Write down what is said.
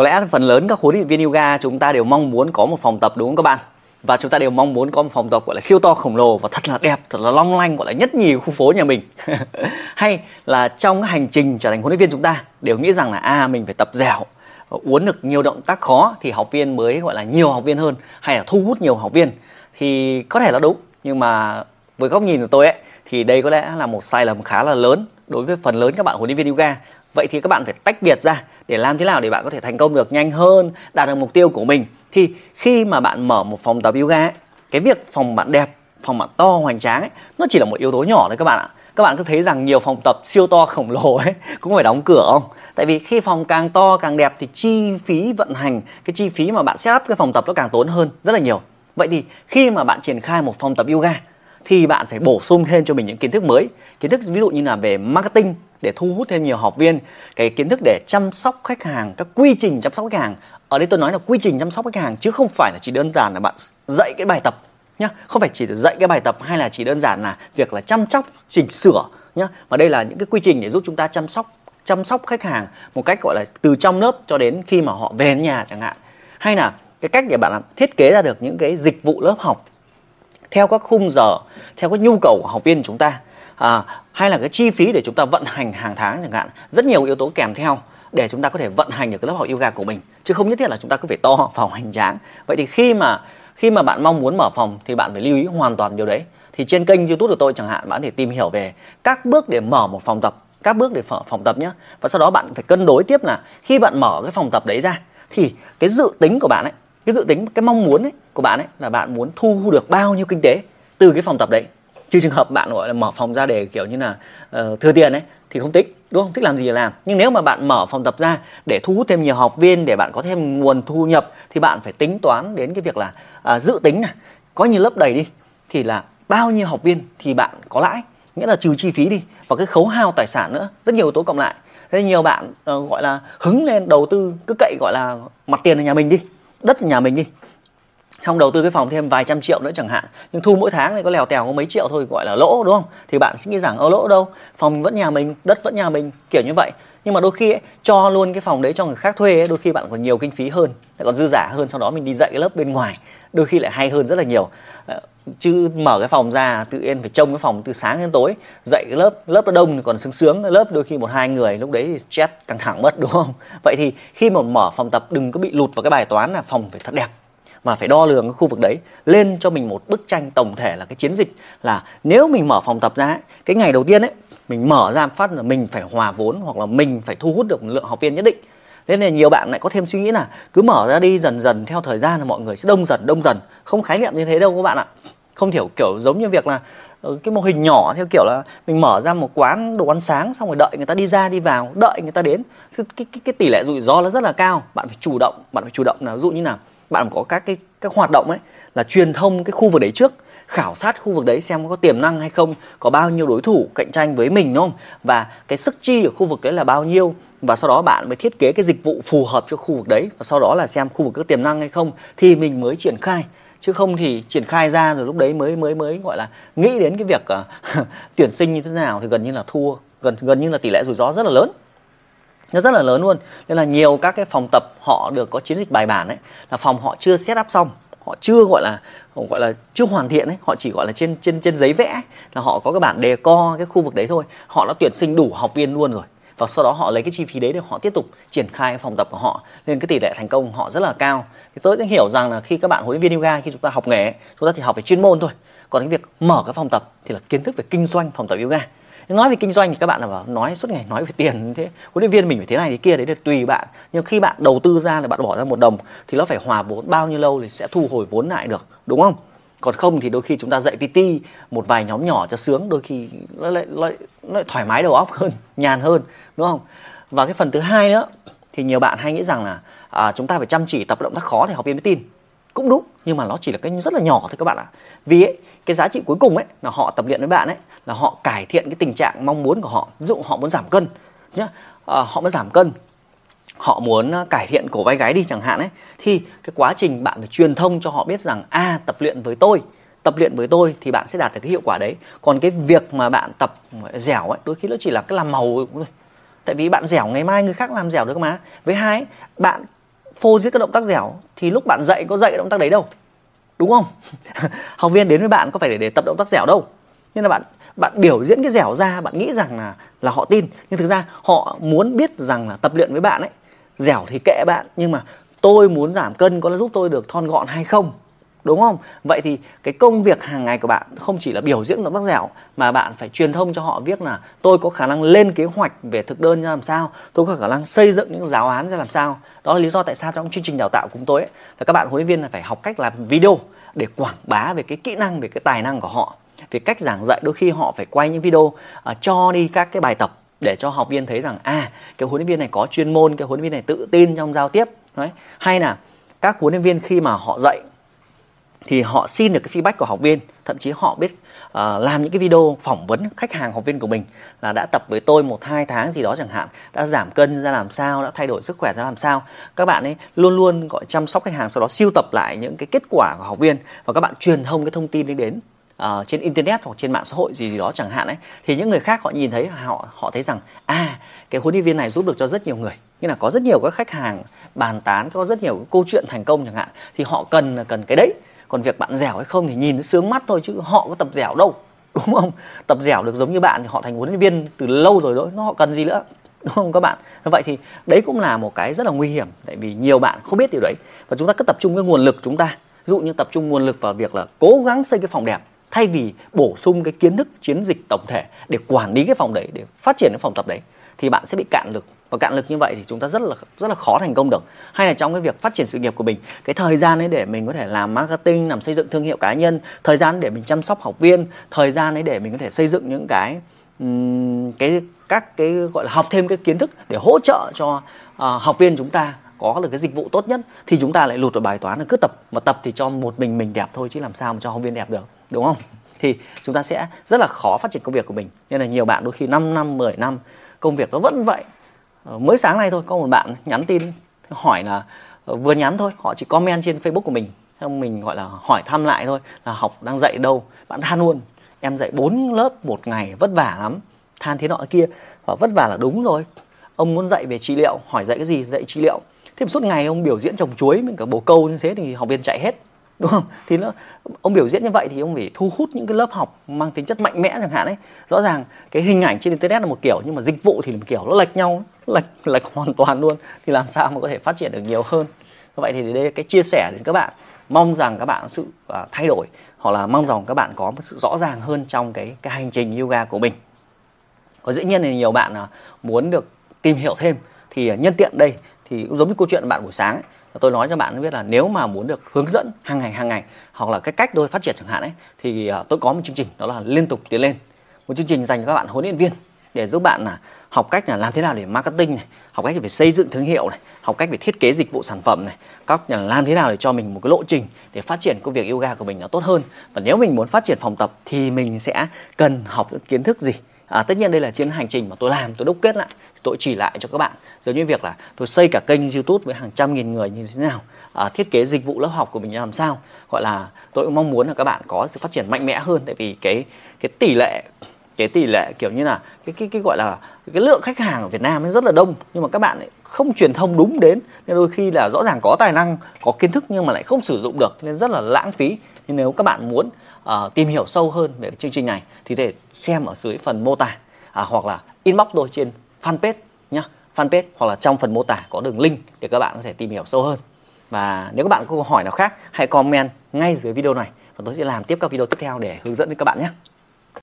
Có lẽ phần lớn các huấn luyện viên yoga chúng ta đều mong muốn có một phòng tập đúng không các bạn? Và chúng ta đều mong muốn có một phòng tập gọi là siêu to khổng lồ và thật là đẹp, thật là long lanh gọi là nhất nhì khu phố nhà mình. Hay là trong hành trình trở thành huấn luyện viên chúng ta đều nghĩ rằng là à mình phải tập dẻo, uốn được nhiều động tác khó thì học viên mới gọi là nhiều học viên hơn hay là thu hút nhiều học viên thì có thể là đúng nhưng mà với góc nhìn của tôi ấy thì đây có lẽ là một sai lầm khá là lớn đối với phần lớn các bạn huấn luyện viên yoga vậy thì các bạn phải tách biệt ra để làm thế nào để bạn có thể thành công được nhanh hơn đạt được mục tiêu của mình. Thì khi mà bạn mở một phòng tập yoga ấy, cái việc phòng bạn đẹp phòng bạn to hoành tráng ấy, nó chỉ là một yếu tố nhỏ thôi các bạn ạ. Các bạn cứ thấy rằng nhiều phòng tập siêu to khổng lồ ấy cũng phải đóng cửa không? Tại vì khi phòng càng to càng đẹp thì chi phí vận hành cái chi phí mà bạn setup cái phòng tập nó càng tốn hơn rất là nhiều. Vậy thì khi mà bạn triển khai một phòng tập yoga thì bạn phải bổ sung thêm cho mình những kiến thức mới. Kiến thức ví dụ như là về marketing để thu hút thêm nhiều học viên. Cái kiến thức để chăm sóc khách hàng, các quy trình chăm sóc khách hàng. Ở đây tôi nói là quy trình chăm sóc khách hàng chứ không phải là chỉ đơn giản là bạn dạy cái bài tập nhá. Không phải chỉ dạy cái bài tập hay là chỉ đơn giản là việc là chăm sóc, chỉnh sửa nhá. Mà đây là những cái quy trình để giúp chúng ta chăm sóc chăm sóc khách hàng một cách, gọi là, từ trong lớp cho đến khi mà họ về nhà chẳng hạn. Hay là cái cách để bạn làm, thiết kế ra được những cái dịch vụ lớp học theo các khung giờ theo các nhu cầu của học viên của chúng ta à, hay là cái chi phí để chúng ta vận hành hàng tháng chẳng hạn rất nhiều yếu tố kèm theo để chúng ta có thể vận hành được cái lớp học yoga của mình chứ không nhất thiết là chúng ta cứ phải to phòng hành tráng. Vậy thì khi mà khi mà bạn mong muốn mở phòng thì bạn phải lưu ý hoàn toàn điều đấy. Thì trên kênh youtube của tôi chẳng hạn bạn có thể tìm hiểu về các bước để mở một phòng tập các bước để mở phòng tập nhé và sau đó bạn phải cân đối tiếp là khi bạn mở cái phòng tập đấy ra thì cái dự tính của bạn ấy cái dự tính cái mong muốn ấy của bạn ấy là bạn muốn thu được bao nhiêu kinh tế từ cái phòng tập đấy? Trừ trường hợp bạn gọi là mở phòng ra để kiểu như là uh, thừa tiền ấy thì không thích đúng không? Thích làm gì thì làm. Nhưng nếu mà bạn mở phòng tập ra để thu hút thêm nhiều học viên để bạn có thêm nguồn thu nhập thì bạn phải tính toán đến cái việc là uh, dự tính này có như lớp đầy đi thì là bao nhiêu học viên thì bạn có lãi nghĩa là trừ chi phí đi và cái khấu hao tài sản nữa rất nhiều yếu tố cộng lại. Thế nhiều bạn uh, gọi là hứng lên đầu tư cứ cậy gọi là mặt tiền ở nhà mình đi đất nhà mình đi. Không đầu tư cái phòng thêm vài trăm triệu nữa chẳng hạn. Nhưng thu mỗi tháng thì có lèo tèo có mấy triệu thôi gọi là lỗ đúng không? Thì bạn sẽ nghĩ rằng ở lỗ đâu? Phòng vẫn nhà mình đất vẫn nhà mình kiểu như vậy. Nhưng mà đôi khi ấy, cho luôn cái phòng đấy cho người khác thuê ấy, đôi khi bạn còn nhiều kinh phí hơn lại còn dư giả hơn sau đó mình đi dạy cái lớp bên ngoài. Đôi khi lại hay hơn rất là nhiều. Ờ, chứ mở cái phòng ra, tự nhiên phải trông cái phòng từ sáng đến tối. Dạy cái lớp lớp nó đông thì còn sướng sướng. Lớp đôi khi một hai người, lúc đấy thì stress căng thẳng mất, đúng không? Vậy thì khi mà mở phòng tập, đừng có bị lụt vào cái bài toán là phòng phải thật đẹp, mà phải đo lường cái khu vực đấy. Lên cho mình một bức tranh tổng thể là cái chiến dịch là nếu mình mở phòng tập ra cái ngày đầu tiên ấy, mình mở ra phát là mình phải hòa vốn hoặc là mình phải thu hút được một lượng học viên nhất định. Thế nên nhiều bạn lại có thêm suy nghĩ là cứ mở ra đi dần dần theo thời gian là mọi người sẽ đông dần đông dần. Không khái niệm như thế đâu các bạn ạ không hiểu kiểu giống như việc là ờ, cái mô hình nhỏ theo kiểu là mình mở ra một quán đồ ăn sáng xong rồi đợi người ta đi ra đi vào đợi người ta đến. Cái, cái, cái, cái tỷ lệ rủi ro nó rất là cao. Bạn phải chủ động bạn phải chủ động là ví dụ như nào bạn có các cái các hoạt động ấy là truyền thông cái khu vực đấy trước khảo sát khu vực đấy xem có tiềm năng hay không có bao nhiêu đối thủ cạnh tranh với mình đúng không? Và cái sức chi ở khu vực đấy là bao nhiêu? Và sau đó bạn mới thiết kế cái dịch vụ phù hợp cho khu vực đấy và sau đó là xem khu vực có tiềm năng hay không thì mình mới triển khai chứ không thì triển khai ra rồi lúc đấy mới mới mới gọi là nghĩ đến cái việc uh, tuyển sinh như thế nào thì gần như là thua gần gần như là tỷ lệ rủi ro rất là lớn. Nó rất là lớn luôn. Nên là nhiều các cái phòng tập họ được có chiến dịch bài bản ấy là phòng họ chưa set up xong họ chưa gọi là gọi là chưa hoàn thiện ấy họ chỉ gọi là trên trên trên giấy vẽ là họ có cái bản đề co cái khu vực đấy thôi. Họ đã tuyển sinh đủ học viên luôn rồi và sau đó họ lấy cái chi phí đấy để họ tiếp tục triển khai phòng tập của họ. Nên cái tỷ lệ thành công của họ rất là cao. Thì tôi cũng hiểu rằng là khi các bạn huấn luyện viên yoga, khi chúng ta học nghề chúng ta chỉ học về chuyên môn thôi. Còn cái việc mở cái phòng tập thì là kiến thức về kinh doanh phòng tập yoga. Nói về kinh doanh thì các bạn là bảo, nói suốt ngày nói về tiền như thế. Huấn luyện viên mình phải thế này thế kia đấy là tùy bạn. Nhưng khi bạn đầu tư ra là bạn bỏ ra một đồng, thì nó phải hòa vốn bao nhiêu lâu thì sẽ thu hồi vốn lại được, đúng không? Còn không thì đôi khi chúng ta dạy PT một vài nhóm nhỏ cho sướng đôi khi nó lại, nó lại, nó lại thoải mái đầu óc hơn nhàn hơn đúng không? Và cái phần thứ hai nữa thì nhiều bạn hay nghĩ rằng là à, chúng ta phải chăm chỉ tập động tác khó để học viên mới tin. Cũng đúng nhưng mà nó chỉ là cái rất là nhỏ thôi các bạn ạ. Vì ấy, cái giá trị cuối cùng ấy là họ tập luyện với bạn ấy là họ cải thiện cái tình trạng mong muốn của họ. Ví dụ họ muốn giảm cân nhá à, họ muốn giảm cân họ muốn ờ, cải thiện cổ vai gáy đi chẳng hạn ấy thì cái quá trình bạn phải truyền thông cho họ biết rằng a à, tập luyện với tôi tập luyện với tôi thì bạn sẽ đạt được cái hiệu quả đấy. Còn cái việc mà bạn tập ờ, dẻo ấy đôi khi nó chỉ là cái làm màu thôi. Tại vì bạn dẻo ngày mai người khác làm dẻo được mà. Với hai bạn phô diễn các động tác dẻo thì lúc bạn dạy có dạy động tác đấy đâu đúng không? Học viên đến với bạn có phải để, để tập động tác dẻo đâu. Nên là bạn bạn biểu diễn cái dẻo ra bạn nghĩ rằng là là họ tin. Nhưng thực ra họ muốn biết rằng là tập luyện với bạn ấy dẻo thì kệ bạn nhưng mà tôi muốn giảm cân có giúp tôi được thon gọn hay không? Đúng không? Vậy thì cái công việc hàng ngày của bạn không chỉ là biểu diễn động tác dẻo mà bạn phải truyền thông cho họ biết là tôi có khả năng lên kế hoạch về thực đơn ra làm sao tôi có khả năng xây dựng những giáo án ra làm sao. Đó là lý do tại sao trong chương trình đào tạo của chúng tôi ấy, là các bạn huấn luyện viên là phải học cách làm video để quảng bá về cái kỹ năng về cái tài năng của họ về cách giảng dạy. Đôi khi họ phải quay những video uh, cho đi các cái bài tập để cho học viên thấy rằng à cái huấn luyện viên này có chuyên môn cái huấn luyện viên này tự tin trong giao tiếp đấy. Hay là các huấn luyện viên khi mà họ dạy thì họ xin được cái feedback của học viên thậm chí họ biết uh, làm những cái video phỏng vấn khách hàng học viên của mình là đã tập với tôi một hai tháng gì đó chẳng hạn đã giảm cân ra làm sao đã thay đổi sức khỏe ra làm sao. Các bạn ấy luôn luôn gọi chăm sóc khách hàng sau đó siêu tập lại những cái kết quả của học viên và các bạn truyền thông cái thông tin đấy đến uh, trên internet hoặc trên mạng xã hội gì, gì đó chẳng hạn ấy thì những người khác họ nhìn thấy họ họ thấy rằng à cái huấn luyện viên này giúp được cho rất nhiều người. Như là có rất nhiều các khách hàng bàn tán có rất nhiều câu chuyện thành công chẳng hạn thì họ cần cần cái đấy. Còn việc bạn dẻo hay không thì nhìn nó sướng mắt thôi chứ họ có tập dẻo đâu đúng không? Tập dẻo được giống như bạn thì họ thành huấn luyện viên từ lâu rồi đó nó họ cần gì nữa đúng không các bạn? Vậy thì đấy cũng là một cái rất là nguy hiểm tại vì nhiều bạn không biết điều đấy. Và chúng ta cứ tập trung cái nguồn lực chúng ta. Ví dụ như tập trung nguồn lực vào việc là cố gắng xây cái phòng đẹp thay vì bổ sung cái kiến thức chiến dịch tổng thể để quản lý cái phòng đấy để phát triển cái phòng tập đấy thì bạn sẽ bị cạn lực. Và cạn lực như vậy thì chúng ta rất là rất là khó thành công được. Hay là trong cái việc phát triển sự nghiệp của mình cái thời gian ấy để mình có thể làm marketing làm xây dựng thương hiệu cá nhân thời gian để mình chăm sóc học viên thời gian ấy để mình có thể xây dựng những cái cái các cái gọi là học thêm cái kiến thức để hỗ trợ cho uh, học viên chúng ta có được cái dịch vụ tốt nhất thì chúng ta lại lụt vào bài toán là cứ tập. Mà tập thì cho một mình mình đẹp thôi chứ làm sao mà cho học viên đẹp được đúng không? Thì chúng ta sẽ rất là khó phát triển công việc của mình. Nên là nhiều bạn đôi khi 5 năm 10 năm, công việc nó vẫn vậy. Ờ, mới sáng nay thôi, có một bạn nhắn tin, hỏi là ờ, vừa nhắn thôi, họ chỉ comment trên facebook của mình. Xong mình gọi là hỏi thăm lại thôi, là học đang dạy đâu? Bạn than luôn, em dạy 4 lớp một ngày, vất vả lắm. Than thế nọ kia. Và vất vả là đúng rồi. Ông muốn dạy về trị liệu, hỏi dạy cái gì? Dạy trị liệu. Thế suốt ngày ông biểu diễn trồng chuối mình cả bồ câu như thế thì học viên chạy hết đúng không? Thì nó ông biểu diễn như vậy thì ông phải thu hút những cái lớp học mang tính chất mạnh mẽ chẳng hạn ấy. Rõ ràng cái hình ảnh trên internet là một kiểu nhưng mà dịch vụ thì là một kiểu nó lệch nhau lệch lệch hoàn toàn luôn. Thì làm sao mà có thể phát triển được nhiều hơn? Vậy thì đây cái chia sẻ đến các bạn. Mong rằng các bạn sự uh, thay đổi hoặc là mong rằng các bạn có một sự rõ ràng hơn trong cái cái hành trình yoga của mình. Và dĩ nhiên thì nhiều bạn uh, muốn được tìm hiểu thêm. Thì uh, nhân tiện đây thì cũng giống như câu chuyện bạn buổi sáng ấy, tôi nói cho bạn biết là nếu mà muốn được hướng dẫn hàng ngày hàng ngày hoặc là cái cách tôi phát triển chẳng hạn ấy thì ờ, tôi có một chương trình đó là liên tục tiến lên. Một chương trình dành cho các bạn huấn luyện viên để giúp bạn là học cách là làm thế nào để marketing này học cách để xây dựng thương hiệu này học cách về thiết kế dịch vụ sản phẩm này các là làm thế nào để cho mình một cái lộ trình để phát triển công việc yoga của mình nó tốt hơn. Và nếu mình muốn phát triển phòng tập thì mình sẽ cần học những kiến thức gì? À, tất nhiên đây là trên hành trình mà tôi làm tôi đúc kết lại tôi chỉ lại cho các bạn. Giống như việc là tôi xây cả kênh youtube với hàng trăm nghìn người như thế nào à, thiết kế dịch vụ lớp học của mình làm sao. Gọi là tôi cũng mong muốn là các bạn có sự phát triển mạnh mẽ hơn tại vì cái cái tỷ lệ cái tỷ lệ kiểu như là cái cái cái gọi là cái lượng khách hàng ở Việt Nam ấy rất là đông nhưng mà các bạn ấy không truyền thông đúng đến nên đôi khi là rõ ràng có tài năng có kiến thức nhưng mà lại không sử dụng được nên rất là lãng phí. Nên nếu các bạn muốn uh, tìm hiểu sâu hơn về chương trình này thì để xem ở dưới phần mô tả à, hoặc là inbox tôi trên fanpage nhá, fanpage hoặc là trong phần mô tả có đường link để các bạn có thể tìm hiểu sâu hơn. Và nếu các bạn có câu hỏi nào khác, hãy comment ngay dưới video này và tôi sẽ làm tiếp các video tiếp theo để hướng dẫn đến các bạn nhé.